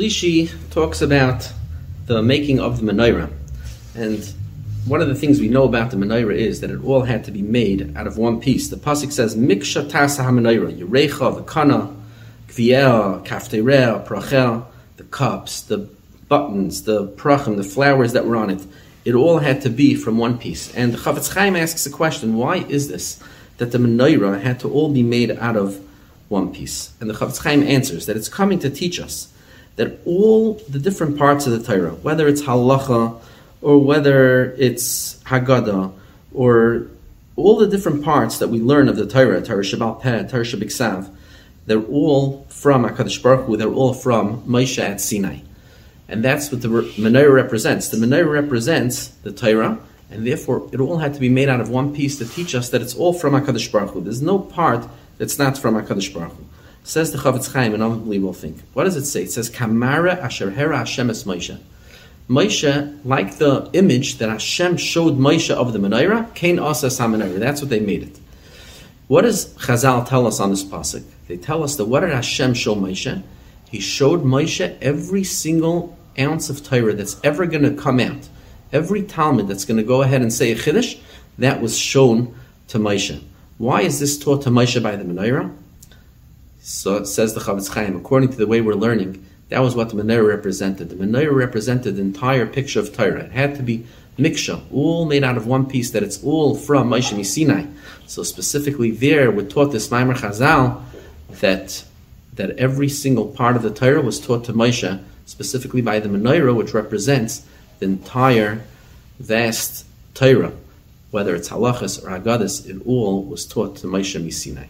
Shlishi talks about the making of the menorah, and one of the things we know about the menorah is that it all had to be made out of one piece. The pasuk says, "Miksha tasa ha-menorah, the Kana, kviel, kafterea, prachel, the cups, the buttons, the prachim, the flowers that were on it. It all had to be from one piece." And Chafetz Chaim asks a question: Why is this that the menorah had to all be made out of one piece? And the Chafetz Chaim answers that it's coming to teach us that all the different parts of the Torah, whether it's halacha or whether it's Haggadah or all the different parts that we learn of the Torah, Torah Shebe'al Peh, Torah Shabbat they're all from HaKadosh Baruch Hu, they're all from Moshe at Sinai. And that's what the menorah represents. The menorah represents the Torah, and therefore it all had to be made out of one piece to teach us that it's all from HaKadosh Baruch Hu. There's no part that's not from HaKadosh Baruch Hu. Says the Chafetz Chaim, an unbelievable thing. What does it say? It says, Kamara asher hera Hashem es Moshe. Moshe, like the image that Hashem showed Moshe of the menorah, Kain asa menorah. That's what they made it. What does Chazal tell us on this pasuk? They tell us that what did Hashem show Moshe? He showed Moshe every single ounce of Torah that's ever going to come out. Every talmid that's going to go ahead and say a Chiddush, that was shown to Moshe. Why is this taught to Moshe by the menorah? So says the Chafetz Chaim, according to the way we're learning, that was what the menorah represented. The menorah represented the entire picture of Torah. It had to be miksha, all made out of one piece, that it's all from Moshe Sinai. So specifically there, we're taught this Maimer Chazal that that every single part of the Torah was taught to Moshe, specifically by the menorah, which represents the entire vast Torah, whether it's halachas or haggadis, it all was taught to Moshe Sinai.